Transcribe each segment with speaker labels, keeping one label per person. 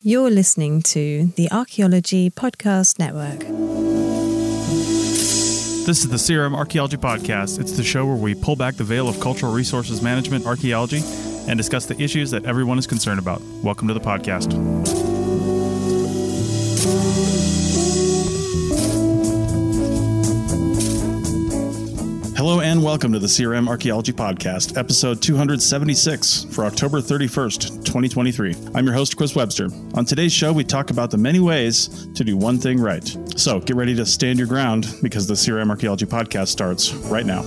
Speaker 1: You're listening to the Archaeology Podcast Network.
Speaker 2: This is the CRM Archaeology Podcast. It's the show where we pull back the veil of cultural resources management, archaeology, and discuss the issues that everyone is concerned about. Welcome to the podcast. Hello and welcome to the CRM Archaeology Podcast, episode 276 for October 31st, 2023. I'm your host, Chris Webster. On today's show, we talk about the many ways to do one thing right. So get ready to stand your ground because the CRM Archaeology Podcast starts right now.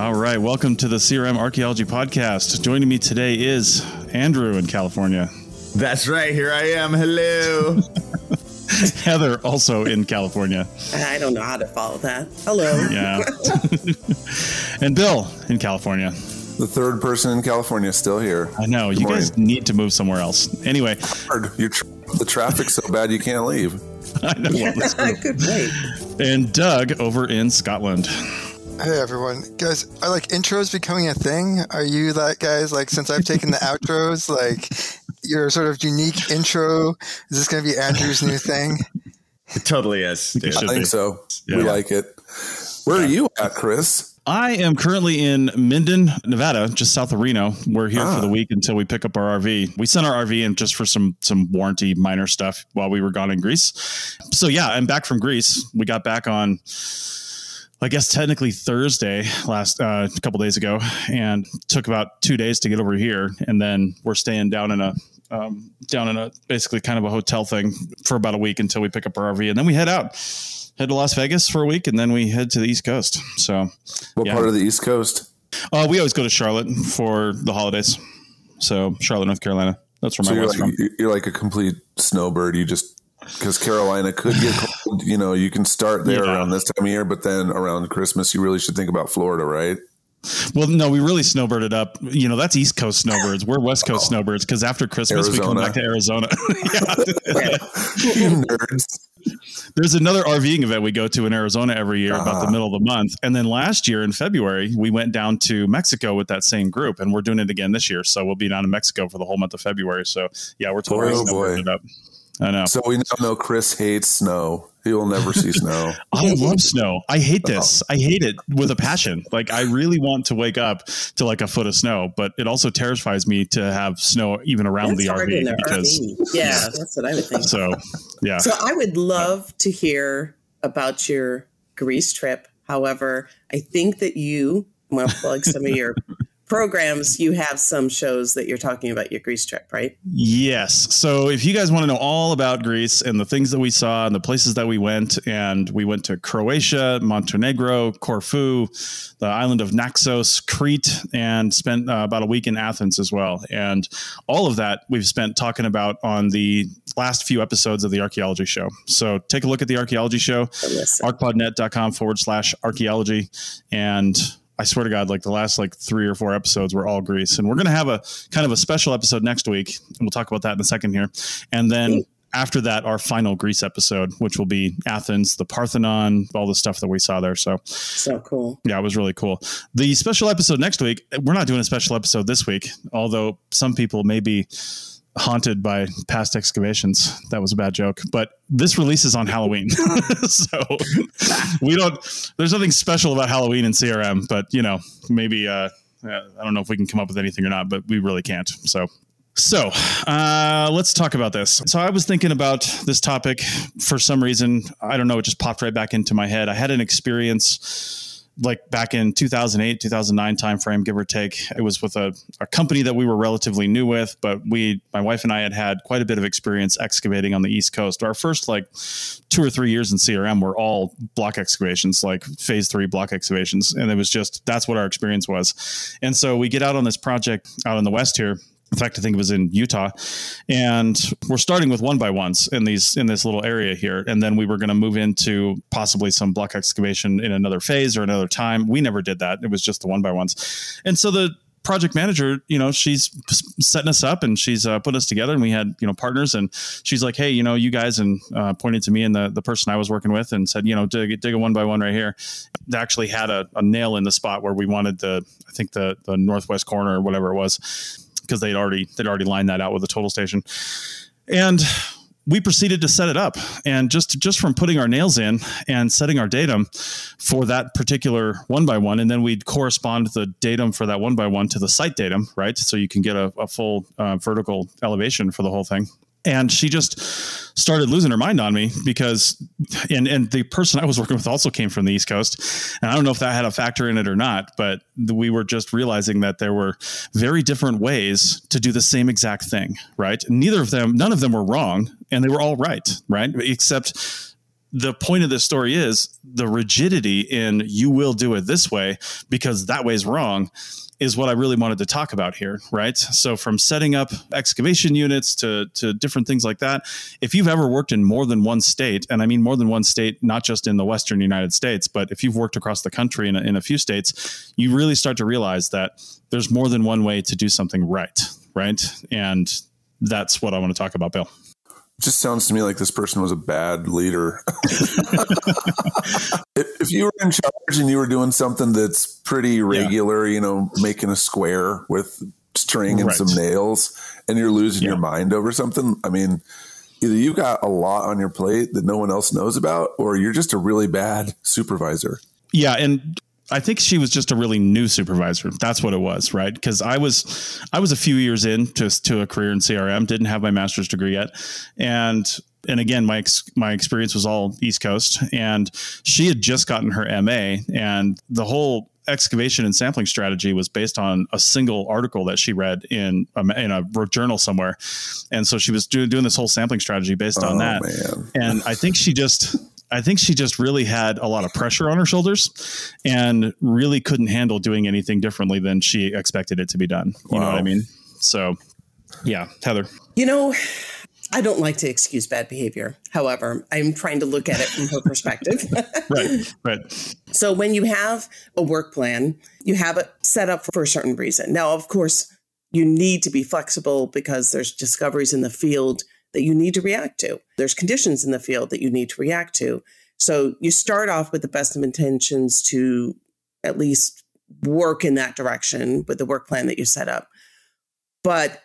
Speaker 2: All right, welcome to the CRM Archaeology Podcast. Joining me today is Andrew in California.
Speaker 3: That's right. Here I am. Hello.
Speaker 2: Heather, also in California.
Speaker 4: I don't know how to follow that. Hello.
Speaker 2: Yeah. and Bill in California.
Speaker 5: The third person in California is still here.
Speaker 2: I know. you
Speaker 5: morning.
Speaker 2: guys need to move somewhere else. Anyway,
Speaker 5: Hard. You're tr- the traffic's so bad you can't leave.
Speaker 2: I know. Well, that's true.
Speaker 4: Good point.
Speaker 2: and Doug over in Scotland.
Speaker 6: Hey everyone, guys! Are like intros becoming a thing? Are you that guys? Like since I've taken the outros, like your sort of unique intro. Is this going to be Andrew's new thing?
Speaker 3: it totally is. dude.
Speaker 2: It
Speaker 5: I think
Speaker 2: be.
Speaker 5: so.
Speaker 2: Yeah.
Speaker 5: We like it. Where are you at, Chris?
Speaker 2: I am currently in Minden, Nevada, just south of Reno. We're here
Speaker 5: Ah.
Speaker 2: for the week until we pick up our RV. We sent our RV in just for some some warranty minor stuff while we were gone in Greece. So yeah, I'm back from Greece. We got back on I guess technically Thursday last uh, a couple days ago, and took about two days to get over here, and then we're staying down in a um, down in a basically kind of a hotel thing for about a week until we pick up our RV, and then we head out, head to Las Vegas for a week, and then we head to the East Coast. So
Speaker 5: What
Speaker 2: Yeah.
Speaker 5: part of the East Coast?
Speaker 2: uh, we always go to Charlotte for the holidays. So Charlotte, North Carolina. That's where
Speaker 5: So
Speaker 2: my
Speaker 5: you're
Speaker 2: wife's
Speaker 5: like,
Speaker 2: from.
Speaker 5: you're like a complete snowbird. You just because Carolina could get cold. You know, you can start there
Speaker 2: Yeah.
Speaker 5: around this time of year, but then around Christmas, you really should think about Florida, right?
Speaker 2: Well, no, we really snowbirded up. You know, that's East Coast snowbirds. We're West Coast snowbirds because after Christmas we come back to Arizona. yeah.
Speaker 5: Nerds.
Speaker 2: There's another RVing event we go to in Arizona every year about the
Speaker 5: Ah.
Speaker 2: middle of the month. And then last year in February, we went down to Mexico with that same group, and we're doing it again this year. So we'll be down in Mexico for the whole month of February. So yeah, we're totally
Speaker 5: Oh, boy.
Speaker 2: snowbirded up. I know.
Speaker 5: So we now know Chris hates snow. He will never see snow.
Speaker 2: I love snow. I hate this. Uh-huh. I hate it with a passion. Like I really want to wake up to like a foot of snow, but it also terrifies me to have snow even around
Speaker 4: That's
Speaker 2: the RV
Speaker 4: in
Speaker 2: because
Speaker 4: RV. Yeah, that's what I would think.
Speaker 2: so yeah.
Speaker 4: So I would love to hear about your Greece trip. However, I think that you, I'm going to plug some of your programs. You have some shows that you're talking about your Greece trip, right?
Speaker 2: Yes. So if you guys want to know all about Greece and the things that we saw and the places that we went, and we went to Croatia, Montenegro, Corfu, the island of Naxos, Crete, and spent uh, about a week in Athens as well. And all of that we've spent talking about on the last few episodes of the archaeology show. So take a look at the archaeology show, archpodnet.com forward slash archaeology. And I swear to God, like the last like three or four episodes were all Greece. And we're going to have a kind of a special episode next week. And we'll talk about that in a second here. And then after that, our final Greece episode, which will be Athens, the Parthenon, all the stuff that we saw there. So
Speaker 4: So cool.
Speaker 2: yeah, it was really cool. The special episode next week, we're not doing a special episode this week, although some people may be haunted by past excavations. That was a bad joke, but this releases on Halloween. so we don't, there's nothing special about Halloween in CRM, but you know, maybe, uh, uh, I don't know if we can come up with anything or not, but we really can't. So, so uh, let's talk about this. So I was thinking about this topic for some reason. I don't know. It just popped right back into my head. I had an experience like back in 2008 2009 timeframe give or take it was with a, a company that we were relatively new with but we my wife and i had had quite a bit of experience excavating on the east coast. Our first like two or three years in crm were all block excavations like phase three block excavations. And it was just that's what our experience was. And so we get out on this project out in the west here in fact, I think it was in Utah, and we're starting with one by ones in these in this little area here, and then we were going to move into possibly some block excavation in another phase or another time. We never did that; it was just the one by ones, and so the project manager, you know, she's setting us up and she's uh, put us together, and we had you know partners, and she's like, hey, you know, you guys, and uh, pointed to me and the the person I was working with, and said, you know, dig dig a one by one right here. They actually had a, a nail in the spot where we wanted the, I think the the northwest corner or whatever it was, because they'd already they'd already lined that out with a total station, and we proceeded to set it up. And just just from putting our nails in and setting our datum for that particular one by one and then we'd correspond the datum for that one by one to the site datum right? So you can get a, a full uh, vertical elevation for the whole thing. And she just started losing her mind on me because and and the person I was working with also came from the East Coast. And I don't know if that had a factor in it or not but we were just realizing that there were very different ways to do the same exact thing right? Neither of them none of them were wrong and they were all right right? Except the point of this story is the rigidity in you will do it this way because that way is wrong is what I really wanted to talk about here, right? So from setting up excavation units to to different things like that, if you've ever worked in more than one state, and I mean more than one state, not just in the Western United States, but if you've worked across the country in a, in a few states, you really start to realize that there's more than one way to do something right, right? And that's what I want to talk about, Bill
Speaker 5: just sounds to me like this person was a bad leader. if you were in charge and you were doing something that's pretty regular, yeah. you know, making a square with string and right. some nails, and you're losing yeah. your mind over something, I mean, either you've got a lot on your plate that no one else knows about, or you're just a really bad supervisor.
Speaker 2: Yeah, and I think she was just a really new supervisor. That's what it was, right? Because I was, I was a few years in to, to a career in CRM, didn't have my master's degree yet, and and again, my ex, my experience was all East Coast, and she had just gotten her MA, and the whole excavation and sampling strategy was based on a single article that she read in a, in a journal somewhere, and so she was doing doing this whole sampling strategy based on oh, that. Man. And I think she just I think she just really had a lot of pressure on her shoulders and really couldn't handle doing anything differently than she expected it to be done. You wow. know what I mean? So, yeah, Heather.
Speaker 4: You know, I don't like to excuse bad behavior. However, I'm trying to look at it from her perspective.
Speaker 2: right, right.
Speaker 4: So when you have a work plan, you have it set up for a certain reason. Now, of course, you need to be flexible because there's discoveries in the field that you need to react to. There's conditions in the field that you need to react to. So you start off with the best of intentions to at least work in that direction with the work plan that you set up. But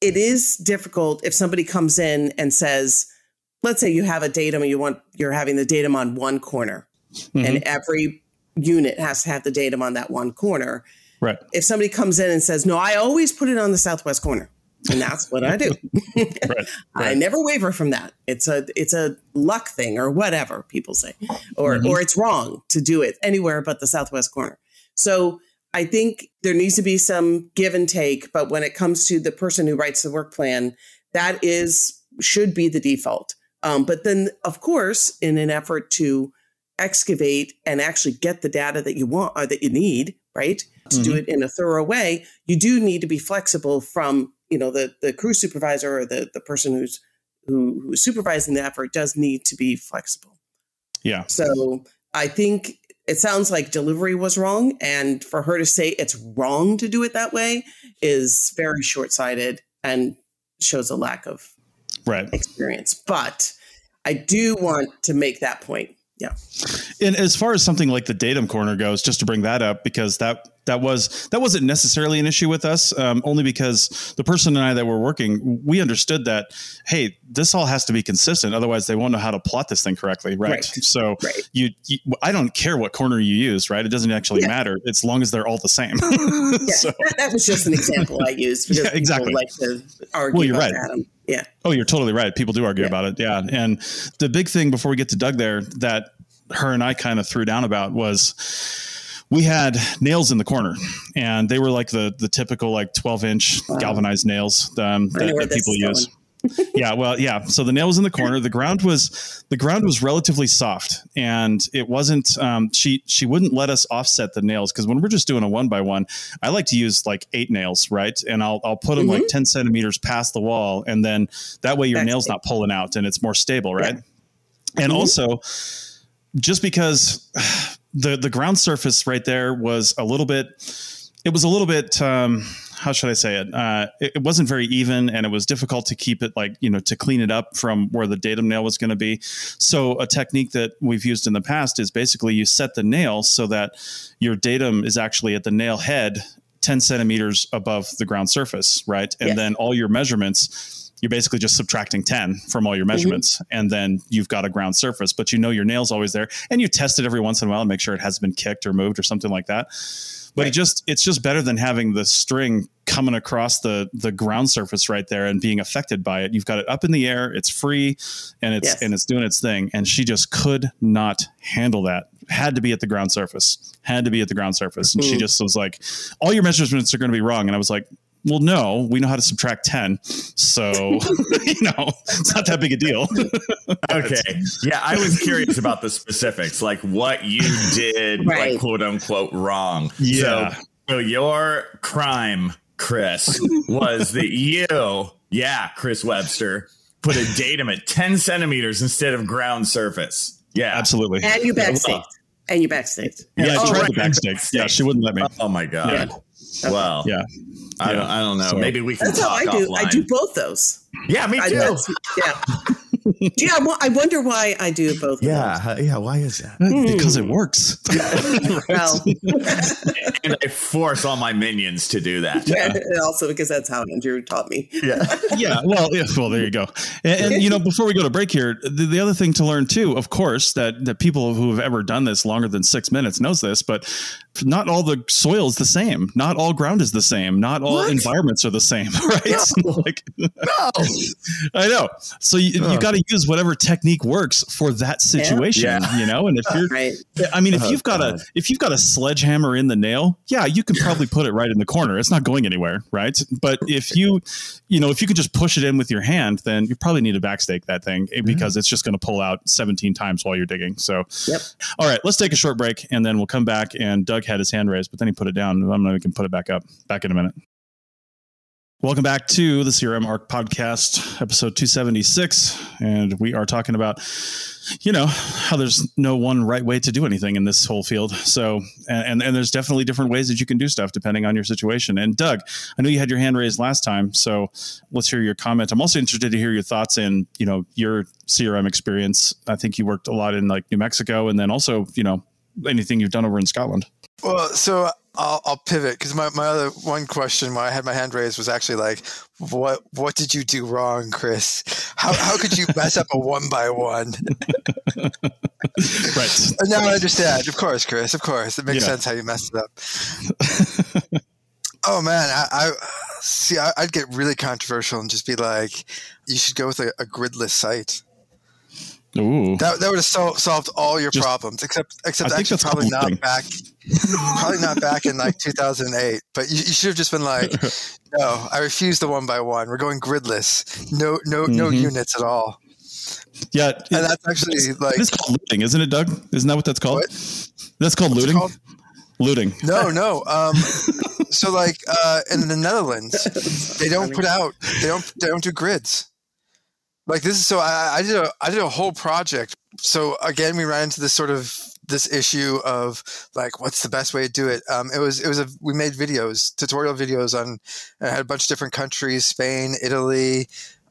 Speaker 4: it is difficult if somebody comes in and says, let's say you have a datum and you want you're having the datum on one corner mm-hmm. and every unit has to have the datum on that one corner.
Speaker 2: Right.
Speaker 4: If somebody comes in and says, "No, I always put it on the southwest corner." And that's what I do. right, right. I never waver from that. It's a it's a luck thing or whatever people say, or mm-hmm. or it's wrong to do it anywhere but the southwest corner. So I think there needs to be some give and take. But when it comes to the person who writes the work plan, that is should be the default. Um, but then, of course, in an effort to excavate and actually get the data that you want or that you need, right, to mm-hmm. do it in a thorough way, you do need to be flexible from you know the the crew supervisor or the the person who's who who's supervising the effort does need to be flexible.
Speaker 2: Yeah.
Speaker 4: So I think it sounds like delivery was wrong, and for her to say it's wrong to do it that way is very short sighted and shows a lack of
Speaker 2: right
Speaker 4: experience. But I do want to make that point. Yeah.
Speaker 2: And as far as something like the datum corner goes, just to bring that up, because that that was that wasn't necessarily an issue with us um, only because the person and i that were working we understood that hey this all has to be consistent otherwise they won't know how to plot this thing correctly right, right. so right. You, you, i don't care what corner you use right it doesn't actually yeah. matter as long as they're all the same
Speaker 4: yeah, so. that, that, was just an example i used because yeah, exactly like to argue well you're right Adam. yeah
Speaker 2: oh you're totally right people do argue yeah. about it yeah and the big thing before we get to doug there that her and i kind of threw down about was we had nails in the corner and they were like the the typical like 12 inch wow. galvanized nails um, that, that people use yeah well yeah so the nail was in the corner the ground was the ground was relatively soft and it wasn't um, she she wouldn't let us offset the nails because when we're just doing a one by one i like to use like eight nails right and i'll, I'll put them mm-hmm. like 10 centimeters past the wall and then that way your That's nail's not pulling out and it's more stable right yeah. and mm-hmm. also just because the the ground surface right there was a little bit it was a little bit um, how should I say it? Uh, it? it? wasn't very even, and it was difficult to keep it like you know to clean it up from where the datum nail was going to be. So a technique that we've used in the past is basically you set the nail so that your datum is actually at the nail head 10 centimeters above the ground surface, right? And yes. then all your measurements you're basically just subtracting 10 from all your mm-hmm. measurements mm-hmm. and then you've got a ground surface but you know your nail's always there and you test it every once in a while and make sure it hasn't been kicked or moved or something like that but right. it just it's just better than having the string coming across the the ground surface right there and being affected by it. You've got it up in the air, it's free, and it's yes. and it's doing its thing. And she just could not handle that. Had to be at the ground surface. Had to be at the ground surface. And mm-hmm. she just was like, "All your measurements are going to be wrong." And I was like, well, no, we know how to subtract 10. So, you know, it's not that big a deal.
Speaker 3: okay. Yeah. I was curious about the specifics, like what you did, right. like quote unquote, wrong.
Speaker 2: Yeah.
Speaker 3: So, so your crime, Chris, was that you, yeah, Chris Webster, put a datum at 10 centimeters instead of ground surface. Yeah.
Speaker 2: Absolutely.
Speaker 4: And you backstaked. And you backstaked.
Speaker 2: Yeah, I oh, tried right. to backstake. Yeah, she wouldn't let me.
Speaker 3: Oh my god. Yeah. Well,
Speaker 2: yeah.
Speaker 3: I don't, I don't know. So, Maybe we can. That's how I
Speaker 4: do.
Speaker 3: Offline.
Speaker 4: I do both those.
Speaker 3: Yeah, me too.
Speaker 4: yeah. Yeah, I wonder why I do both.
Speaker 3: Yeah, yeah. Why is that?
Speaker 2: Hmm. Because it works.
Speaker 3: well, and I force all my minions to do that.
Speaker 4: Yeah, and also because that's how Andrew taught me.
Speaker 3: Yeah,
Speaker 2: yeah. Well, yeah, well, there you go. And, and, you know, before we go to break here, the, the, other thing to learn too, of course, that that people who have ever done this longer than six minutes knows this, but not all the soil is the same. Not all ground is the same. Not all what? environments are the same. Right?
Speaker 3: No. like, no.
Speaker 2: I know. So you, you got to use whatever technique works for that situation, yeah. you know. And if you're, right. I mean, if oh, you've got God. a if you've got a sledgehammer in the nail, yeah, you can probably put it right in the corner. It's not going anywhere, right? But if you, you know, if you can just push it in with your hand, then you probably need to backstake that thing eh, because mm-hmm. it's just going to pull out 17 times while you're digging. So,
Speaker 4: yep.
Speaker 2: All right, let's take a short break and then we'll come back. And Doug had his hand raised, but then he put it down. I'm going to we can put it back up. Back in a minute. Welcome back to the CRM Arch podcast, episode 276. And we are talking about, you know, how there's no one right way to do anything in this whole field. So, and, and there's definitely different ways that you can do stuff depending on your situation. And Doug, I know you had your hand raised last time. So let's hear your comment. I'm also interested to hear your thoughts in, you know, your CRM experience. I think you worked a lot in like New Mexico and then also, you know, anything you've done over in Scotland.
Speaker 6: Well, so I'll, I'll pivot because my, my other one question when I had my hand raised was actually like, what what did you do wrong, Chris? How how could you mess up a one by one?
Speaker 2: right.
Speaker 6: And now I understand. Of course, Chris. Of course, it makes yeah. sense how you messed it up. oh man, I, I see. I, would get really controversial and just be like, you should go with a, a gridless site.
Speaker 2: Ooh.
Speaker 6: That, that would have sol- solved all your Just, problems, except except I actually probably not thing. back, probably not back in like 2008. But you, you, should have just been like, no, I refuse the one by one. We're going gridless. No, no, mm-hmm. no units at all.
Speaker 2: Yeah,
Speaker 6: and that's actually like
Speaker 2: it's called looting, isn't it, Doug? Isn't that what that's called? What? That's called What's looting. Called? Looting.
Speaker 6: No, no. Um, so like uh, in the Netherlands, they don't put out they don't they don't do grids. Like this is so I, I did a I did a whole project. So again, we ran into this sort of this issue of like what's the best way to do it um, it was it was a we made videos tutorial videos on I had a bunch of different countries spain italy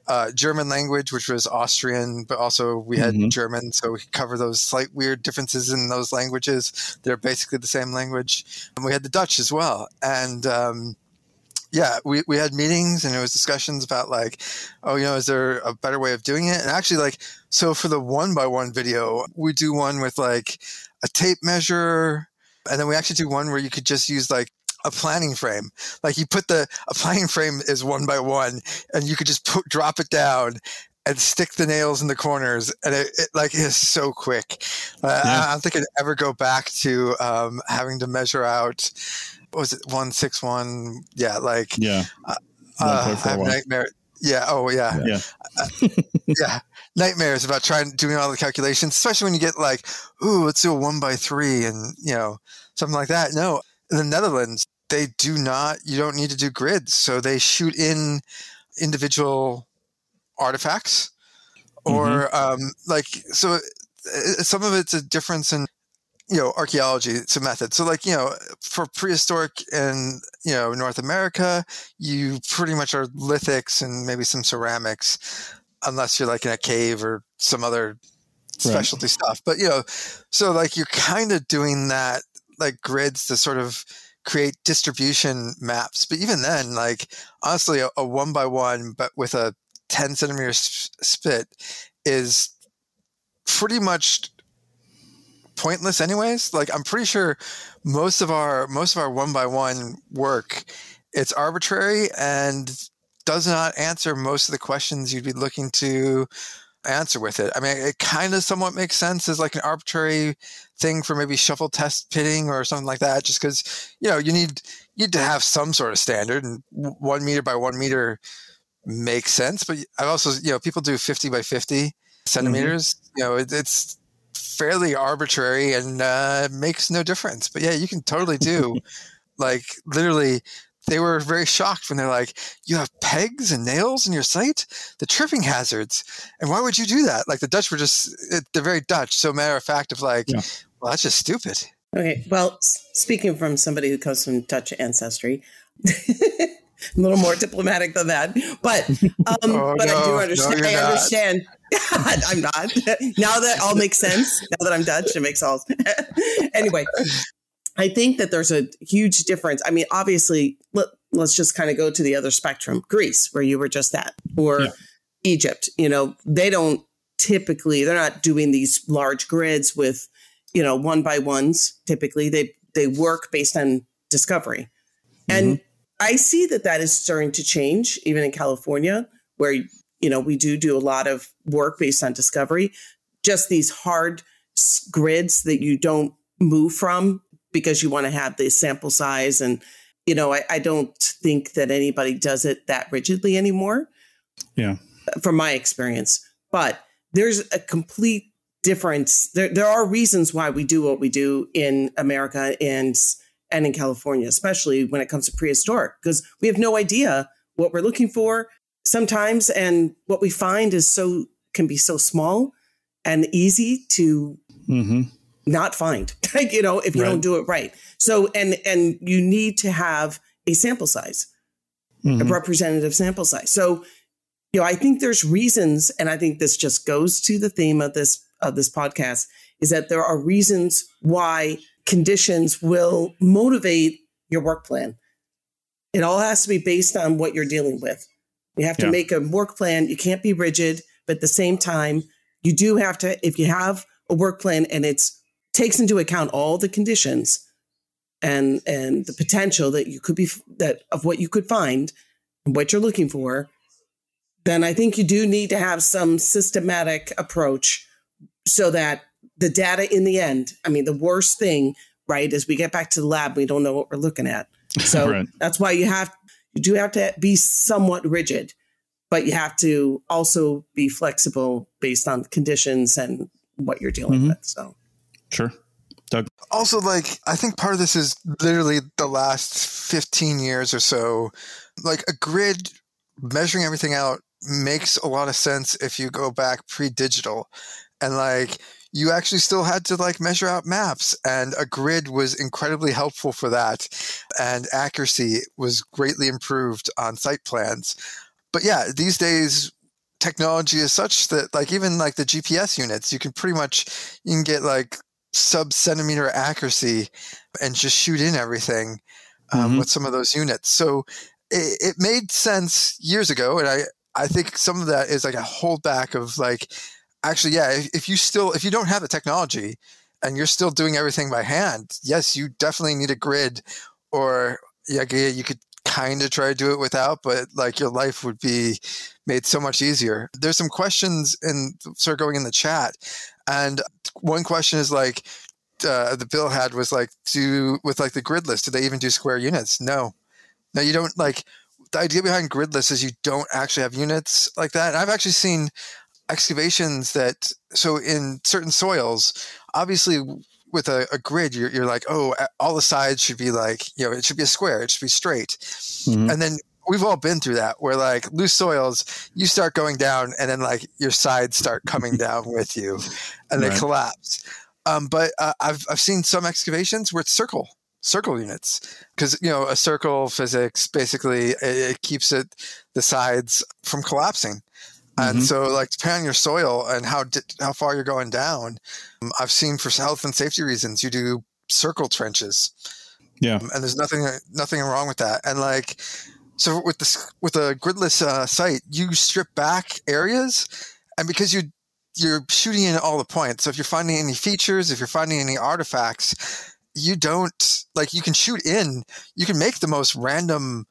Speaker 6: uh, german language which was austrian but also we had mm-hmm. german so we could cover those slight weird differences in those languages they're basically the same language and we had the dutch as well and um, yeah, we, we had meetings and it was discussions about like, oh, you know, is there a better way of doing it? And actually, like, so for the one by one video, we do one with like a tape measure. And then we actually do one where you could just use like a planning frame. Like you put the, a planning frame is one by one and you could just put, drop it down and stick the nails in the corners and it, it like is so quick. Uh, yeah. I don't think I'd ever go back to um, having to measure out was it one six one? Yeah, like
Speaker 2: yeah.
Speaker 6: Uh, uh, I have nightmare. Yeah. Oh yeah.
Speaker 2: Yeah.
Speaker 6: Uh, yeah. Nightmares about trying doing all the calculations, especially when you get like, ooh, let's do a one by three and you know something like that. No, in the Netherlands, they do not. You don't need to do grids, so they shoot in individual artifacts, or mm-hmm. um, like so. Uh, some of it's a difference in you know archaeology it's a method so like you know for prehistoric in you know north america you pretty much are lithics and maybe some ceramics unless you're like in a cave or some other specialty right. stuff. But you know so like you're kind of doing that like grids to sort of create distribution maps. But even then like honestly a, a one by one but with a 10 centimeter spit is pretty much pointless anyways. Like i'm pretty sure most of our most of our one by one work it's arbitrary and does not answer most of the questions you'd be looking to answer with it. I mean it kind of somewhat makes sense as like an arbitrary thing for maybe shuffle test pitting or something like that just because you know you need you need to have some sort of standard and one meter by one meter makes sense but I've also you know people do 50 by 50 centimeters. Mm-hmm. you know it, it's fairly arbitrary and uh, makes no difference. But yeah, you can totally do like literally. They were very shocked when they're like, "You have pegs and nails in your site? The tripping hazards, and why would you do that?" Like the Dutch were just they're very Dutch. So matter of fact, of like, yeah. well, that's just stupid.
Speaker 4: Okay, well, speaking from somebody who comes from Dutch ancestry, a little more diplomatic than that. But um, oh, but no, I do understand. No, I not. understand. I'm not. Now that all makes sense. Now that I'm Dutch, it makes all. anyway, I think that there's a huge difference. I mean, obviously, let, us just kind of go to the other spectrum. Greece, where you were just at, or yeah. Egypt. You know, they don't typically. They're not doing these large grids with, you know, one by ones. Typically, they they work based on discovery, mm-hmm. I see that that is starting to change, even in California, where you know we do do a lot of work based on discovery. Just these hard grids that you don't move from because you want to have the sample size, and you know I, I don't think that anybody does it that rigidly anymore.
Speaker 2: Yeah,
Speaker 4: from my experience, but there's a complete difference. There, there are reasons why we do what we do in America and and in California, especially when it comes to prehistoric, because we have no idea what we're looking for sometimes. And what we find is so, can be so small and easy to mm-hmm. not find, you know, if you right. don't do it right. So, and, and you need to have a sample size, mm-hmm. a representative sample size. So, you know, I think there's reasons, and I think this just goes to the theme of this, of this podcast is that there are reasons why conditions will motivate your work plan. It all has to be based on what you're dealing with. You have to yeah. make a work plan. You can't be rigid, but at the same time, you do have to, if you have a work plan and it's takes into account all the conditions and and the potential that you could be that of what you could find and what you're looking for, then I think you do need to have some systematic approach so that the data in the end, I mean, the worst thing, right, is we get back to the lab, we don't know what we're looking at. So right. that's why you have you do have to be somewhat rigid, but you have to also be flexible based on conditions and what you're dealing mm-hmm. with. So
Speaker 2: sure. Doug.
Speaker 6: Also, like, I think part of this is literally the last 15 years or so. Like, a grid measuring everything out makes a lot of sense if you go back pre digital. And, like, you actually still had to like measure out maps and a grid was incredibly helpful for that and accuracy was greatly improved on site plans but yeah these days technology is such that like even like the gps units you can pretty much you can get like sub centimeter accuracy and just shoot in everything um, mm-hmm. with some of those units so it, it made sense years ago and i I think some of that is like a holdback of like actually, yeah, if, if you still if you don't have the technology and you're still doing everything by hand, yes, you definitely need a grid, or yeah, you could kind of try to do it without, but like your life would be made so much easier. There's some questions in sort of going in the chat, and one question is like uh, the bill had was like do with like the grid list. Do they even do square units? No, no, you don't like. The idea behind gridless is you don't actually have units like that. And I've actually seen excavations that so in certain soils obviously with a, a grid you're, you're, like oh all the sides should be like you know it should be a square it should be straight mm-hmm. and then we've all been through that where like loose soils you start going down and then like your sides start coming down with you and right. they collapse Um, but uh, I've I've seen some excavations where it's circle circle units because you know a circle physics basically it, it keeps it the sides from collapsing. And mm-hmm. so, like, depending on your soil and how di- how far you're going down, um, I've seen for health and safety reasons, you do circle trenches.
Speaker 2: Yeah,
Speaker 6: um, and there's nothing nothing wrong with that. And like, so with this with a gridless uh, site, you strip back areas, and because you you're shooting in all the points. So if you're finding any features, if you're finding any artifacts, you don't like you can shoot in. You can make the most random.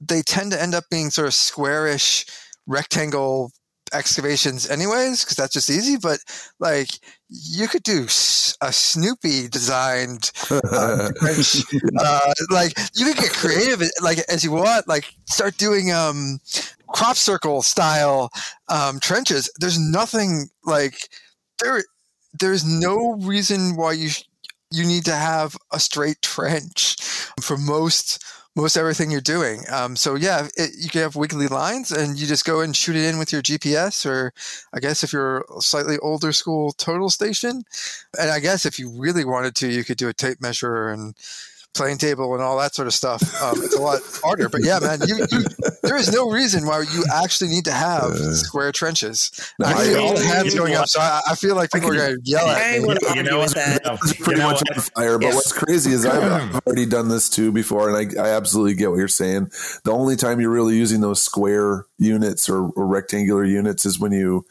Speaker 6: They tend to end up being sort of squarish, rectangle excavations anyways because that's just easy but like you could do a snoopy designed uh, uh, like you could get creative like as you want like start doing um crop circle style um trenches. There's nothing like there there's no reason why you you need to have a straight trench for most most everything you're doing. Um, so yeah, it, you can have wiggly lines, and you just go and shoot it in with your GPS, or I guess if you're a slightly older school total station, and I guess if you really wanted to, you could do a tape measure and plane table and all that sort of stuff. Um, it's a lot harder, but yeah, man, you, you, there is no reason why you actually need to have square trenches. No, I see all the hands going up, so I, I feel like people are going to yell at me.
Speaker 4: You know with that.
Speaker 5: Pretty you know, much on fire. But what's crazy is I've, I've, already done this too before, and I, I absolutely get what you're saying. The only time you're really using those square units or, or rectangular units is when you,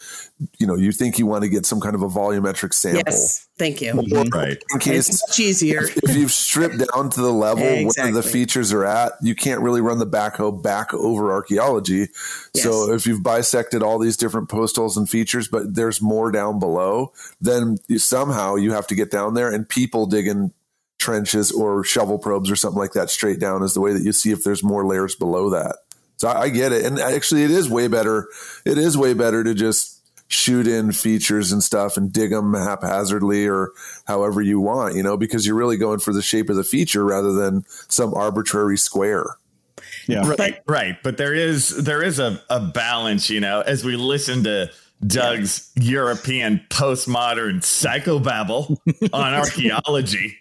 Speaker 5: you know, you think you want to get some kind of a volumetric sample.
Speaker 4: Yes Thank you.
Speaker 3: Mm-hmm. Right.
Speaker 5: In case
Speaker 4: it's much easier.
Speaker 5: If you've stripped down to the level exactly. where the features are at, you can't really run the backhoe back over archaeology. Yes. So if you've bisected all these different post holes and features, but there's more down below, then you, somehow you have to get down there and people digging trenches or shovel probes or something like that straight down is the way that you see if there's more layers below that. So I, I get it. And actually it is way better. It is way better to just shoot in features and stuff and dig them haphazardly or however you want, you know, because you're really going for the shape of the feature rather than some arbitrary square.
Speaker 3: Yeah. Right. Right. But there is there is a, a balance, you know, as we listen to Doug's European postmodern psychobabble on archaeology.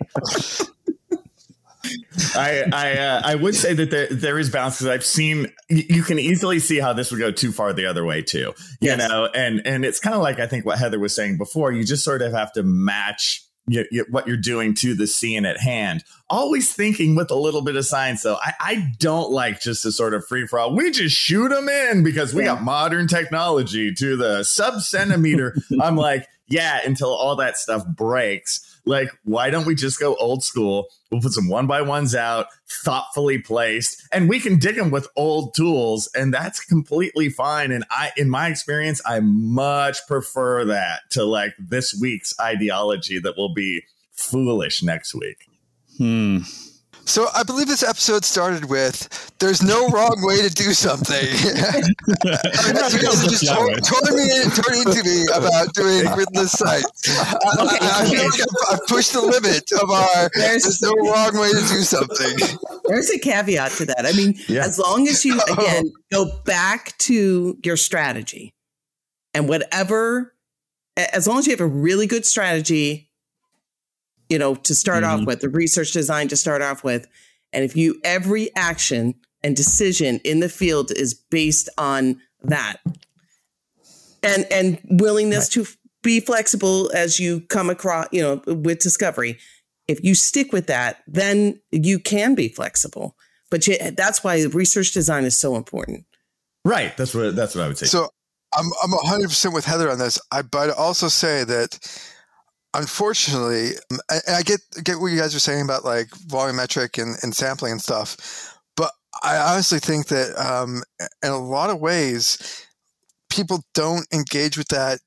Speaker 3: I I uh, I would say that there there is balance because I've seen you can easily see how this would go too far the other way too. You yes. know, and and it's kind of like I think what Heather was saying before. You just sort of have to match you, you, what you're doing to the scene at hand. Always thinking with a little bit of science, though. I, I don't like just a sort of free for all. We just shoot them in because we yeah. got modern technology to the sub centimeter. I'm like, yeah, until all that stuff breaks. Like, why don't we just go old school? We'll put some one by ones out, thoughtfully placed, and we can dig them with old tools, and that's completely fine. And I, in my experience, I much prefer that to like this week's ideology that will be foolish next week.
Speaker 2: Hmm.
Speaker 6: So I believe this episode started with "There's no wrong way to do something." you guys are just turning me in, turning to me about doing gridless sites. I, I, I feel like I've, I've, pushed the limit of our. There's, there's, no wrong way to do something.
Speaker 4: There's a caveat to that. I mean, yeah. as long as you again go back to your strategy, and whatever, as long as you have a really good strategy you know, to start mm-hmm. off with, the research design to start off with. And if you, every action and decision in the field is based on that and, and willingness right. to be flexible as you come across, you know, with discovery. If you stick with that, then you can be flexible. But you, that's why research design is so important.
Speaker 3: Right. That's what that's what I would say.
Speaker 6: So I'm I'm 100 percent with Heather on this. I but also say that unfortunately, um, and I get get what you guys are saying about like volumetric and, and sampling and stuff, but I honestly think that um, in a lot of ways, people don't engage with that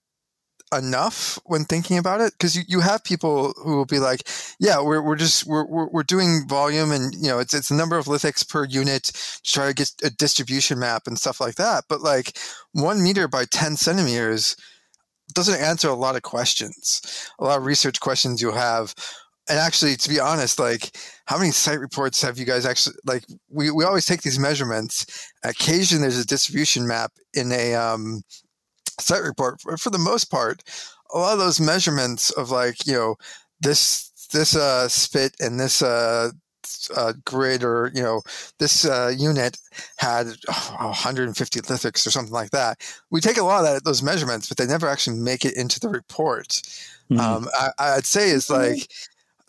Speaker 6: enough when thinking about it because you, you have people who will be like yeah we're, we're just we're, we're, we're doing volume and you know it's it's a number of lithics per unit to try to get a distribution map and stuff like that but like one meter by 10 centimeters doesn't answer a lot of questions, a lot of research questions you'll have. And actually, to be honest, like how many site reports have you guys actually like? We, we always take these measurements. Occasionally, there's a distribution map in a um, site report. But for the most part, a lot of those measurements of like you know this this uh, spit and this uh, uh, grid or you know this uh, unit had oh, 150 lithics or something like that. We take a lot of that, those measurements, but they never actually make it into the report. Mm-hmm. Um, I, would say is like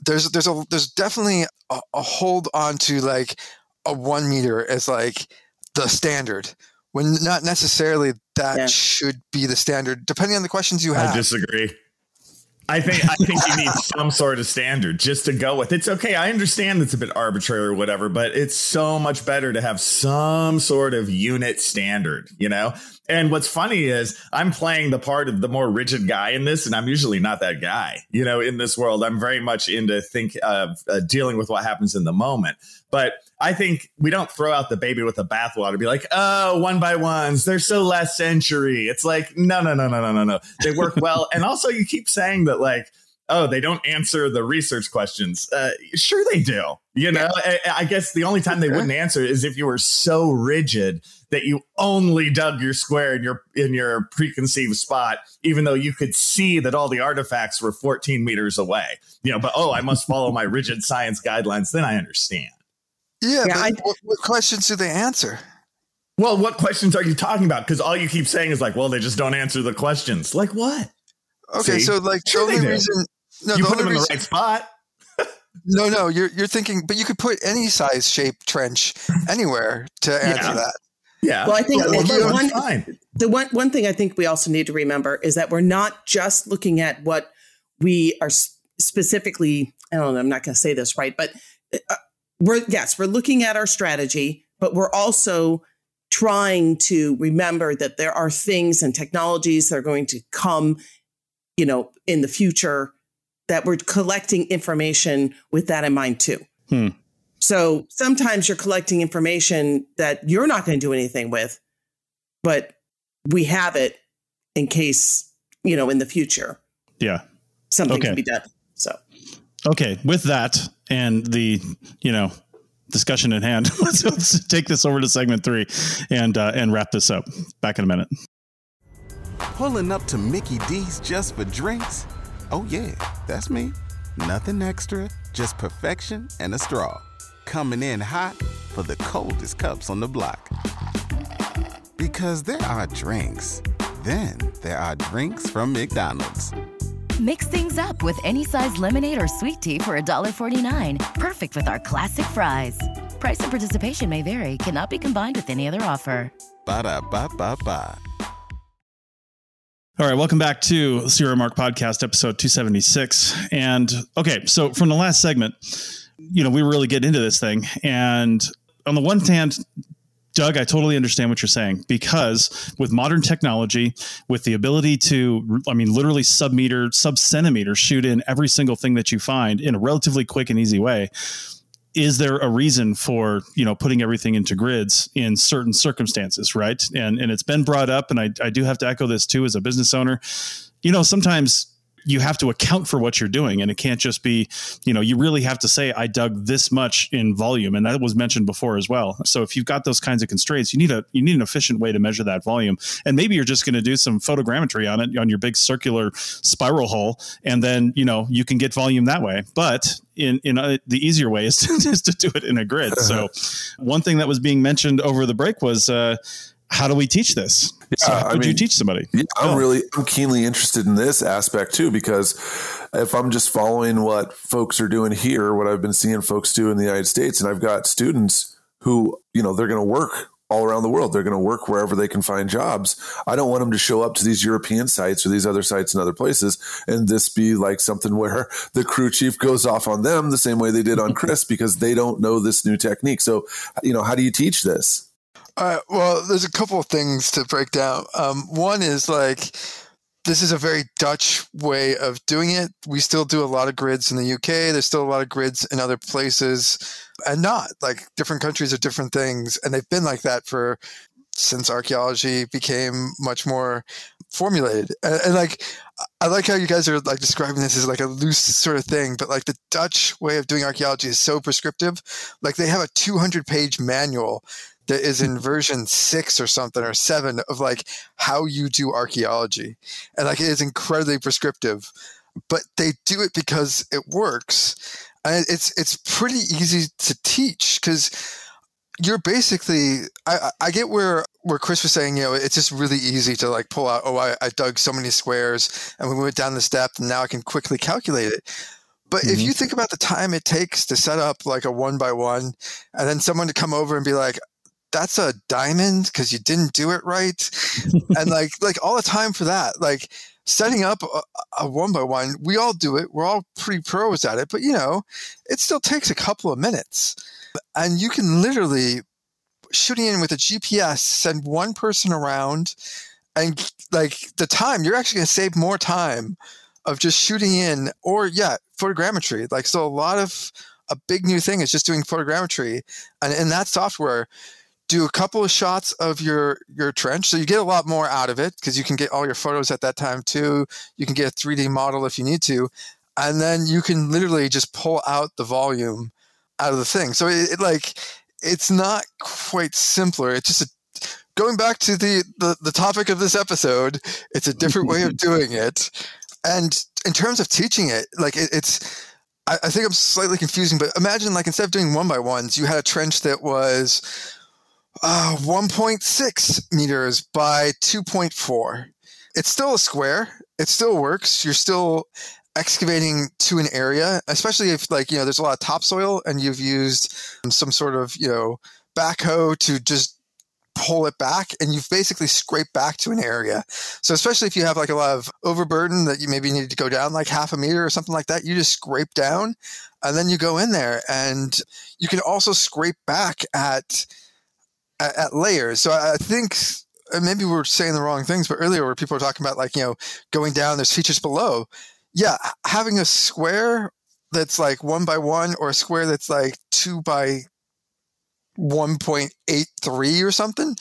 Speaker 6: there's there's a there's definitely a, a hold on to like a one meter as like the standard when not necessarily that yeah. should be the standard depending on the questions you have.
Speaker 3: I disagree. I think I think you need some sort of standard just to go with. It's okay. I understand it's a bit arbitrary or whatever, but it's so much better to have some sort of unit standard, you know? And what's funny is I'm playing the part of the more rigid guy in this, and I'm usually not that guy, you know, in this world. I'm very much into think of uh, dealing with what happens in the moment. But I think we don't throw out the baby with the bathwater. Be like, oh, one by ones, they're so last century. It's like, no, no, no, no, no, no, no. They work well. and also, you keep saying that, like, oh, they don't answer the research questions. Uh, sure, they do. You know, yeah. I, I, guess the only time they wouldn't answer is if you were so rigid that you only dug your square in your in your preconceived spot, even though you could see that all the artifacts were 14 meters away. You know, but oh, I must follow my rigid science guidelines. Then I understand.
Speaker 6: Yeah, yeah I, what, what questions do they answer?
Speaker 3: Well, what questions are you talking about? Because all you keep saying is like, well, they just don't answer the questions. Like what?
Speaker 6: Okay, See? so like the only reason
Speaker 3: no, you the put them in reason, the right spot.
Speaker 6: no, no, you're you're thinking, but you could put any size shape trench anywhere to answer yeah. that.
Speaker 3: Yeah.
Speaker 4: Well, I think well, the, one, fine. the one one thing I think we also need to remember is that we're not just looking at what we are specifically. I don't know. I'm not going to say this right, but uh, we're yes, we're looking at our strategy, but we're also trying to remember that there are things and technologies that are going to come, you know, in the future that we're collecting information with that in mind too. Hmm. So sometimes you're collecting information that you're not going to do anything with, but we have it in case, you know, in the future.
Speaker 2: Yeah.
Speaker 4: Something okay. can be done.
Speaker 2: Okay, with that and the you know discussion at hand, let's, let's take this over to segment three and uh, and wrap this up. Back in a minute.
Speaker 7: Pulling up to Mickey D's just for drinks. Oh yeah, that's me. Nothing extra, just perfection and a straw. Coming in hot for the coldest cups on the block. Because there are drinks, then there are drinks from McDonald's.
Speaker 8: Mix things up with any size lemonade or sweet tea for $1.49. Perfect with our classic fries. Price and participation may vary, cannot be combined with any other offer.
Speaker 7: Ba da ba ba ba.
Speaker 2: All right, welcome back to the CRM Arch Podcast, episode 276. And okay, so from the last segment, you know, we really get into this thing. And on the one hand, Doug, I totally understand what you're saying because with modern technology, with the ability to, I mean, literally sub meter, sub centimeter shoot in every single thing that you find in a relatively quick and easy way. Is there a reason for you know putting everything into grids in certain circumstances, right? And and it's been brought up, and I, I do have to echo this too as a business owner. You know, sometimes you have to account for what you're doing. And it can't just be you know you really have to say i dug this much in volume. And that was mentioned before as well. So if you've got those kinds of constraints you need a you need an efficient way to measure that volume. And maybe you're just going to do some photogrammetry on it on your big circular spiral hole and then you know you can get volume that way. But in in uh, the easier way is to, is to do it in a grid. So one thing that was being mentioned over the break was uh, how do we teach this? Yeah, so how would mean, you teach somebody?
Speaker 5: Yeah, I'm oh. really I'm keenly interested in this aspect too because if I'm just following what folks are doing here, what I've been seeing folks do in the United States, and I've got students who you know they're going to work all around the world. They're going to work wherever they can find jobs. I don't want them to show up to these European sites or these other sites in other places and this be like something where the crew chief goes off on them the same way they did on Chris because they don't know this new technique. So, you know, how do you teach this?
Speaker 6: All right. Well, there's a couple of things to break down. Um, one is like this is a very Dutch way of doing it. We still do a lot of grids in the UK. There's still a lot of grids in other places, and not like different countries are different things, and they've been like that for since archaeology became much more formulated. And, and, like, I like how you guys are like describing this as like a loose sort of thing, but like the Dutch way of doing archaeology is so prescriptive. Like they have a 200 page manual that is in version six or something or seven of like how you do archaeology. And like it is incredibly prescriptive, but they do it because it works. And it's it's pretty easy to teach because you're basically I, I get where where Chris was saying, you know, it's just really easy to like pull out, oh, I, I dug so many squares and we went down this depth and now I can quickly calculate it. But mm-hmm. if you think about the time it takes to set up like a one by one and then someone to come over and be like, that's a diamond because you didn't do it right. and like, like all the time for that, like setting up a, a one by one, we all do it. We're all pretty pros at it, but you know, it still takes a couple of minutes and you can literally shooting in with a GPS, send one person around, and like the time you're actually going to save more time of just shooting in, or yeah, photogrammetry. Like so, a lot of a big new thing is just doing photogrammetry, and in that software, do a couple of shots of your your trench, so you get a lot more out of it because you can get all your photos at that time too. You can get a 3D model if you need to, and then you can literally just pull out the volume out of the thing. So it, it like it's not quite simpler. It's just a, going back to the, the the topic of this episode. It's a different way of doing it, and in terms of teaching it, like it, it's. I, I think I'm slightly confusing, but imagine like instead of doing one by ones, you had a trench that was uh, 1.6 meters by 2.4. It's still a square. It still works. You're still excavating to an area, especially if like, you know, there's a lot of topsoil and you've used some sort of, you know, backhoe to just pull it back and you've basically scraped back to an area. So especially if you have like a lot of overburden that you maybe need to go down like half a meter or something like that, you just scrape down and then you go in there and you can also scrape back at at, at layers. So I think maybe we're saying the wrong things, but earlier where people were talking about like, you know, going down, there's features below yeah, having a square that's like one by one or a square that's like two by 1.83 or something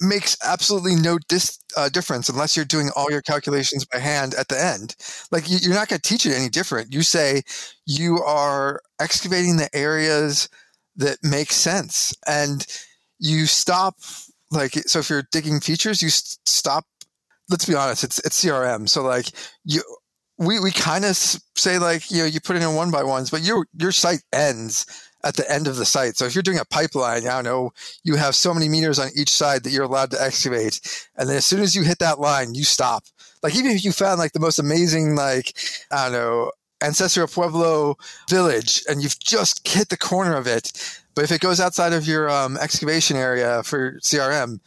Speaker 6: makes absolutely no dis, uh, difference unless you're doing all your calculations by hand at the end. Like you, you're not going to teach it any different. You say you are excavating the areas that make sense and you stop like so if you're digging features you stop let's be honest it's it's crm so like you we, we kind of say like you know you put it in one by ones, but your your site ends at the end of the site. So if you're doing a pipeline, I don't know, you have so many meters on each side that you're allowed to excavate, and then as soon as you hit that line, you stop. Like even if you found like the most amazing like I don't know Ancestral Pueblo village, and you've just hit the corner of it, but if it goes outside of your um, excavation area for CRM,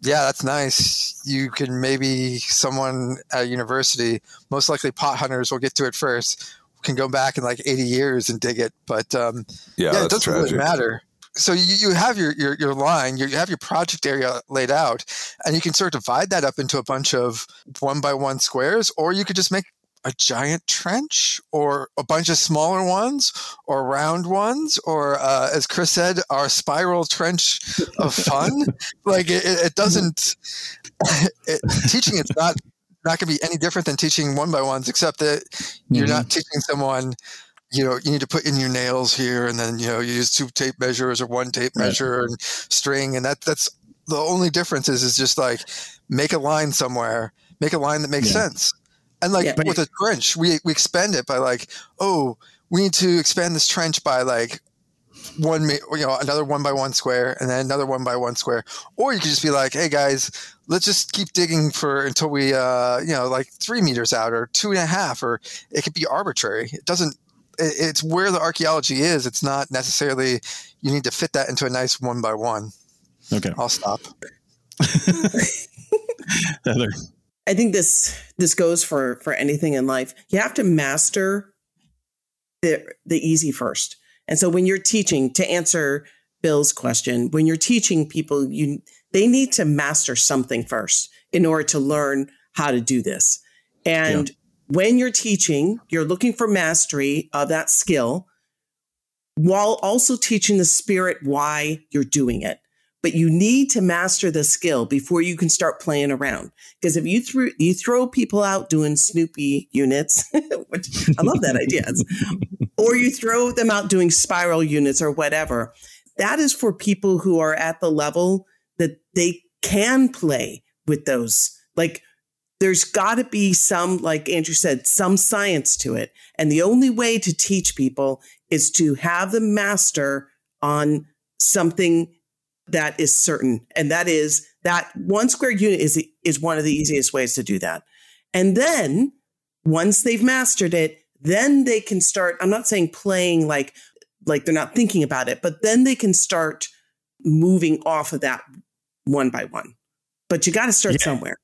Speaker 6: yeah, that's nice. You can maybe someone at a university, most likely pot hunters will get to it first, can go back in like 80 years and dig it. But um, yeah, yeah it doesn't tragic. really matter. So you, you have your, your, your line, you have your project area laid out, and you can sort of divide that up into a bunch of one by one squares, or you could just make a giant trench or a bunch of smaller ones or round ones or uh, as chris said our spiral trench of fun like it, it doesn't it, teaching it's not not going to be any different than teaching one by ones except that you're mm-hmm. not teaching someone you know you need to put in your nails here and then you know you use two tape measures or one tape right. measure and string and that that's the only difference is is just like make a line somewhere make a line that makes yeah. sense and like yeah, with a trench, we we expand it by like, oh, we need to expand this trench by like one, you know, another one by one square, and then another one by one square. Or you could just be like, hey guys, let's just keep digging for until we, uh, you know, like three meters out or two and a half, or it could be arbitrary. It doesn't. It, it's where the archaeology is. It's not necessarily you need to fit that into a nice one by one.
Speaker 2: Okay,
Speaker 6: I'll stop.
Speaker 2: Heather.
Speaker 4: I think this this goes for for anything in life. You have to master the the easy first. And so when you're teaching to answer Bill's question, when you're teaching people, you they need to master something first in order to learn how to do this. And yeah. when you're teaching, you're looking for mastery of that skill while also teaching the spirit why you're doing it but you need to master the skill before you can start playing around. Because if you throw you throw people out doing Snoopy units, which I love that idea, or you throw them out doing spiral units or whatever, that is for people who are at the level that they can play with those. Like there's got to be some, like Andrew said, some science to it. And the only way to teach people is to have them master on something that is certain. And that is that one square unit is, is one of the easiest ways to do that. And then once they've mastered it, then they can start. I'm not saying playing like, like they're not thinking about it, but then they can start moving off of that one by one. But you got to start yeah. somewhere.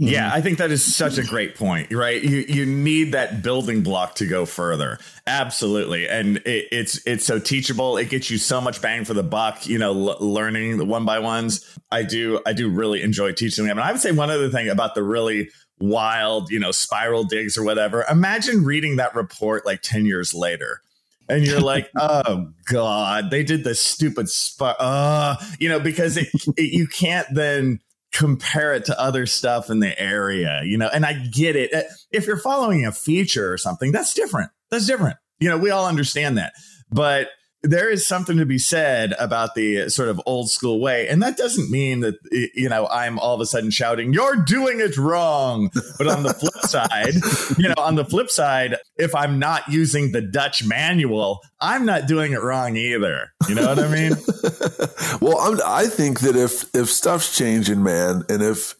Speaker 3: Yeah, mm-hmm. I think that is such a great point, right? You you need that building block to go further. Absolutely. And it, it's it's so teachable. It gets you so much bang for the buck, you know, l- learning the one by ones. I do I do really enjoy teaching them. And I would say one other thing about the really wild, you know, spiral digs or whatever. Imagine reading that report like 10 years later and you're like, oh god, they did this stupid spot. Uh, you know, because it, it, you can't then compare it to other stuff in the area, you know. And I get it. Uh, if you're following a feature or something, that's different. That's different. You know, we all understand that. But there is something to be said about the sort of old school way. And that doesn't mean that, you know, I'm all of a sudden shouting, you're doing it wrong. But on the flip side, you know, on the flip side, if I'm not using the Dutch manual, I'm not doing it wrong either. You know what I mean?
Speaker 5: well, I'm, I think that if, if stuff's changing, man, and if,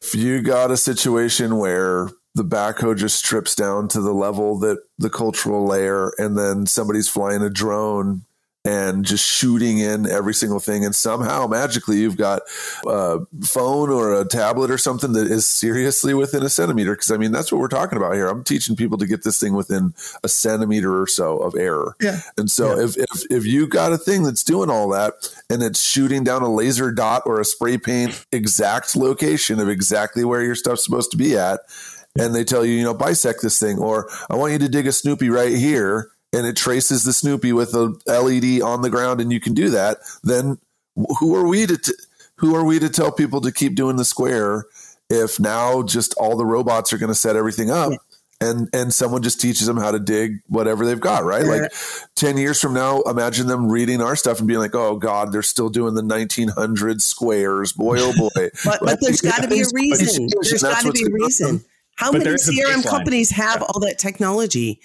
Speaker 5: if you got a situation where the backhoe just strips down to the level that the cultural layer and then somebody's flying a drone and just shooting in every single thing. And somehow magically you've got a phone or a tablet or something that is seriously within a centimeter. Because i mean that's what we're talking about here. I'm teaching people to get this thing within a centimeter or so of error
Speaker 3: yeah.
Speaker 5: And so yeah. if, if if you got a thing that's doing all that and it's shooting down a laser dot or a spray paint exact location of exactly where your stuff's supposed to be at and they tell you, you know, bisect this thing, or I want you to dig a Snoopy right here, and it traces the Snoopy with a LED on the ground, and you can do that. Then who are we to t- who are we to tell people to keep doing the square if now just all the robots are going to set everything up? And, and someone just teaches them how to dig whatever they've got, right? Like 10 years from now, imagine them reading our stuff and being like, oh God, they're still doing the 1900 squares. Boy, oh boy.
Speaker 4: but, but there's got to be a reason. There's got to be a reason. How but many CRM companies have yeah. all that technology?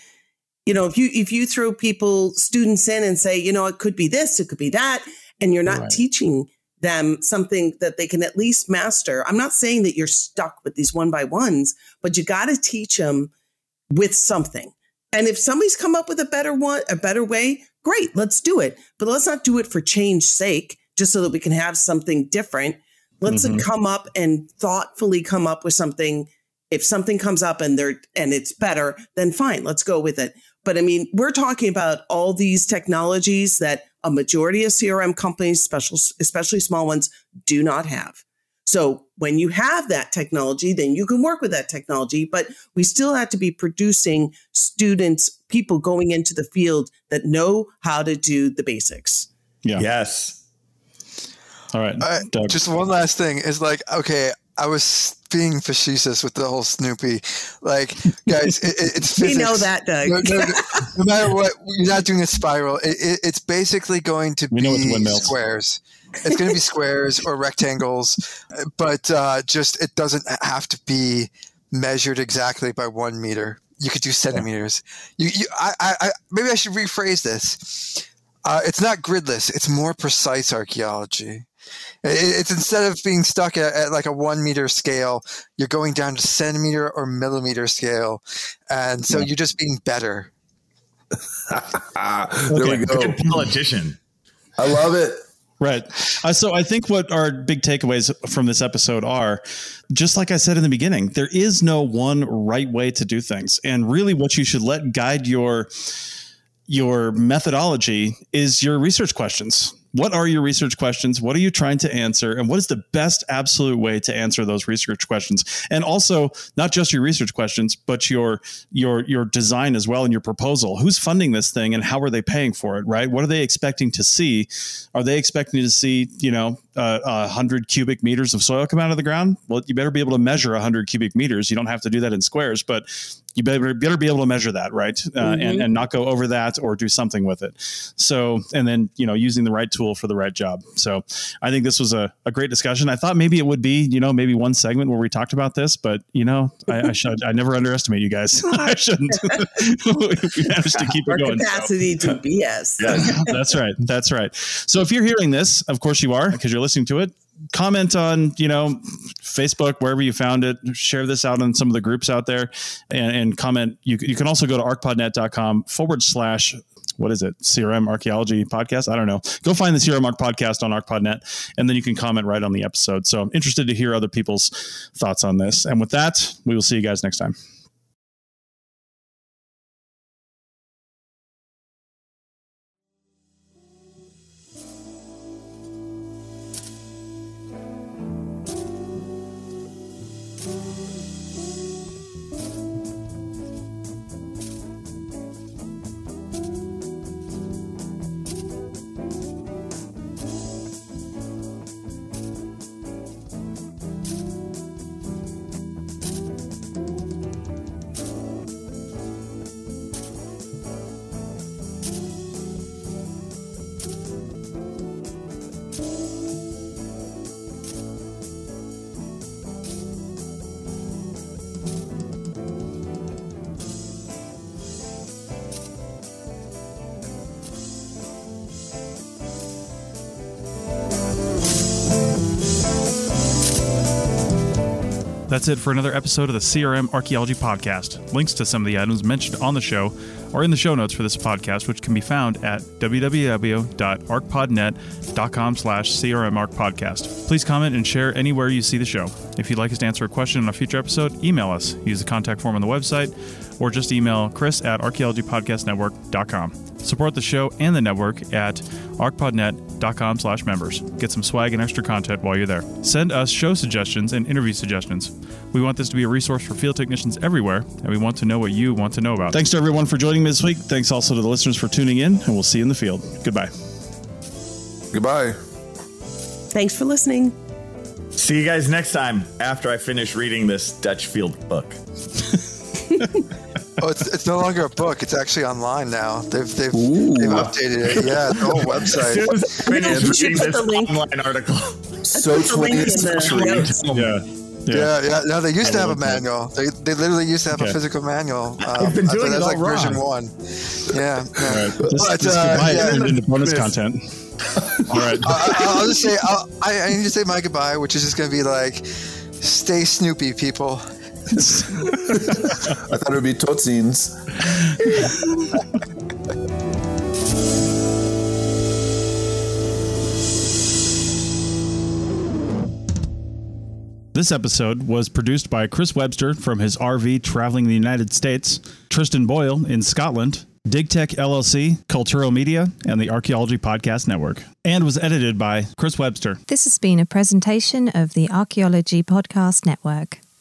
Speaker 4: You know, if you if you throw people students in and say, you know, it could be this, it could be that, and you're not right. teaching them something that they can at least master. I'm not saying that you're stuck with these one by ones, but you got to teach them with something. And if somebody's come up with a better one, a better way, great, let's do it. But let's not do it for change's sake, just so that we can have something different. Let's mm-hmm. come up and thoughtfully come up with something if something comes up and they're and it's better, then fine, let's go with it. But I mean, we're talking about all these technologies that a majority of CRM companies, special, especially small ones, do not have. So when you have that technology, then you can work with that technology, but we still have to be producing students, people going into the field that know how to do the basics.
Speaker 3: Yeah. Yes.
Speaker 2: All right.
Speaker 6: Uh, just one last thing is like, okay, I was being facetious with the whole Snoopy. Like, guys, it, it's physics.
Speaker 4: We know that, Doug. No, no,
Speaker 6: no, matter what, you're not doing a spiral. It, it, it's basically going to we be squares. It's going to be squares or rectangles, but uh, just it doesn't have to be measured exactly by one meter. You could do centimeters. You, you I, I, maybe I should rephrase this. Uh, it's not gridless. It's more precise archaeology. It's instead of being stuck at, at, like a one meter scale, you're going down to centimeter or millimeter scale, and so yeah. you're just being better.
Speaker 5: there we go.
Speaker 3: Good politician.
Speaker 5: I love it.
Speaker 2: Right. Uh, so I think what our big takeaways from this episode are, just like I said in the beginning, there is no one right way to do things, and really, what you should let guide your your methodology is your research questions what are your research questions? What are you trying to answer? And what is the best absolute way to answer those research questions? And also not just your research questions, but your your your design as well and your proposal. Who's funding this thing and how are they paying for it, right? What are they expecting to see? Are they expecting to see, you know, uh, a hundred cubic meters of soil come out of the ground, well, you better be able to measure a hundred cubic meters. You don't have to do that in squares, but you better, better be able to measure that, right? Uh, mm-hmm. and, and not go over that or do something with it. So, and then, you know, using the right tool for the right job. So I think this was a, a great discussion. I thought maybe it would be, you know, maybe one segment where we talked about this, but, you know, I, I should, I never underestimate you guys. I shouldn't. we managed to keep
Speaker 4: Our
Speaker 2: it going.
Speaker 4: Capacity so. to BS.
Speaker 2: yeah, That's right. That's right. So if you're hearing this, of course you are because you're listening to it comment on you know facebook wherever you found it share this out on some of the groups out there and, and comment you, you can also go to archpodnet.com forward slash what is it? Crm archaeology podcast? I don't know. Go find the CRM Arch podcast on archpodnet and then you can comment right on the episode. So i'm interested to hear other people's thoughts on this. And with that we will see you guys next time That's it for another episode of the CRM Archaeology Podcast. Links to some of the items mentioned on the show are in the show notes for this podcast, which can be found at www.archpodnet.com slash crmarchpodcast. Please comment and share anywhere you see the show. If you'd like us to answer a question on a future episode, email us. Use the contact form on the website or just email chris at archaeologypodcastnetwork.com. Support the show and the network at archpodnet.com slash members. Get some swag and extra content while you're there. Send us show suggestions and interview suggestions. We want this to be a resource for field technicians everywhere, and we want to know what you want to know about. Thanks to everyone for joining me this week. Thanks also to the listeners for tuning in, and we'll see you in the field. Goodbye.
Speaker 5: Goodbye.
Speaker 4: Thanks for listening.
Speaker 3: See you guys next time after I finish reading this Dutch field book.
Speaker 6: Oh, it's, it's no longer a book. It's actually online now. They've they've, they've updated it. Yeah, the whole website.
Speaker 3: As soon as I finish reading this online article.
Speaker 5: So 20th century.
Speaker 2: Yeah.
Speaker 6: Yeah, yeah. No, they used I to have a manual. They, they literally used to have okay. a physical manual. Um,
Speaker 3: I've been doing
Speaker 6: that's
Speaker 3: like
Speaker 6: wrong.
Speaker 3: version
Speaker 6: one. Yeah. yeah.
Speaker 2: Right. Just, but, just uh, yeah, into bonus content. All right.
Speaker 6: I, will just say I'll, I, I need to say my goodbye, which is just going to be like, stay Snoopy, people.
Speaker 5: I thought it would be Totsines.
Speaker 2: This episode was produced by Chris Webster from his RV traveling the United States, Tristan Boyle in Scotland, DigTech LLC, Cultural Media, and the Archaeology Podcast Network, and was edited by Chris Webster.
Speaker 1: This has been a presentation of the Archaeology Podcast Network.